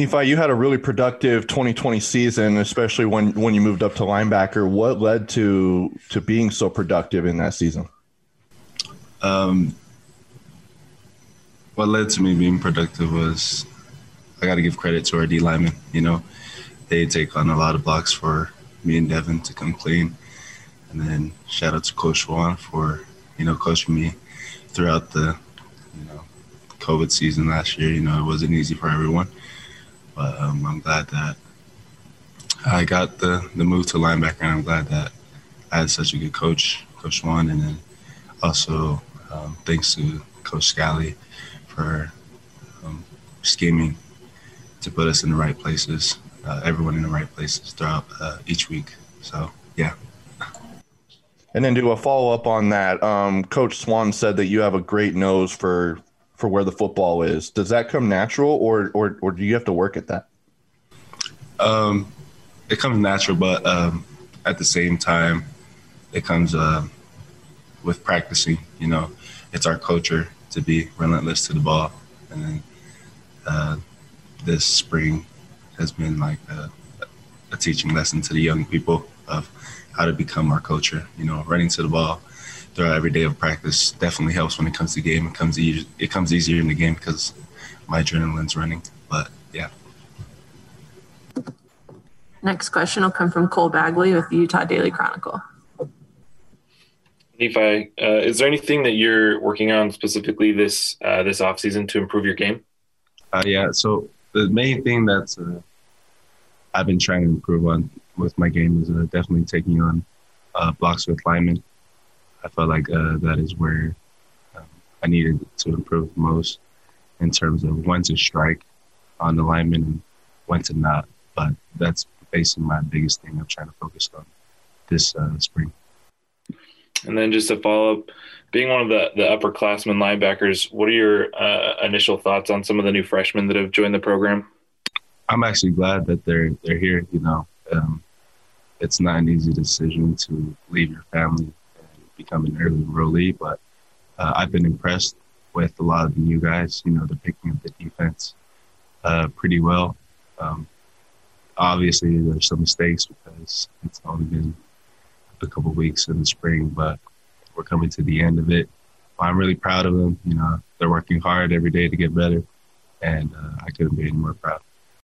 Nephi, you had a really productive 2020 season, especially when when you moved up to linebacker. What led to to being so productive in that season? Um, what led to me being productive was I got to give credit to our D linemen. You know, they take on a lot of blocks for me and Devin to come clean, and then shout out to Coach Juan for you know coaching me throughout the you know COVID season last year. You know, it wasn't easy for everyone, but um, I'm glad that I got the the move to linebacker, and I'm glad that I had such a good coach, Coach Juan, and then also um, thanks to Coach Scalley for um, scheming to put us in the right places, uh, everyone in the right places throughout uh, each week. So, yeah. And then do a follow up on that. Um, Coach Swan said that you have a great nose for for where the football is. Does that come natural, or or or do you have to work at that? Um, it comes natural, but um, at the same time, it comes uh, with practicing. You know, it's our culture to be relentless to the ball, and then uh, this spring has been like a, a, teaching lesson to the young people of how to become our culture. You know, running to the ball throughout every day of practice definitely helps when it comes to game. It comes easier. It comes easier in the game because my adrenaline's running. But yeah. Next question will come from Cole Bagley with the Utah Daily Chronicle. Nephi, uh, is there anything that you're working on specifically this uh, this off season to improve your game? Uh, yeah, so the main thing that's uh, I've been trying to improve on with my game is uh, definitely taking on uh, blocks with linemen. I felt like uh, that is where um, I needed to improve most in terms of when to strike on the lineman and when to not. But that's basically my biggest thing I'm trying to focus on this spring. And then just to follow up, being one of the, the upperclassmen linebackers, what are your uh, initial thoughts on some of the new freshmen that have joined the program? I'm actually glad that they're they're here. You know, um, it's not an easy decision to leave your family become an early enrollee, but uh, I've been impressed with a lot of the new guys. You know, they're picking up the defense uh, pretty well. Um, obviously, there's some mistakes because it's only been a couple weeks in the spring, but we're coming to the end of it. I'm really proud of them. You know, they're working hard every day to get better, and uh, I couldn't be any more proud.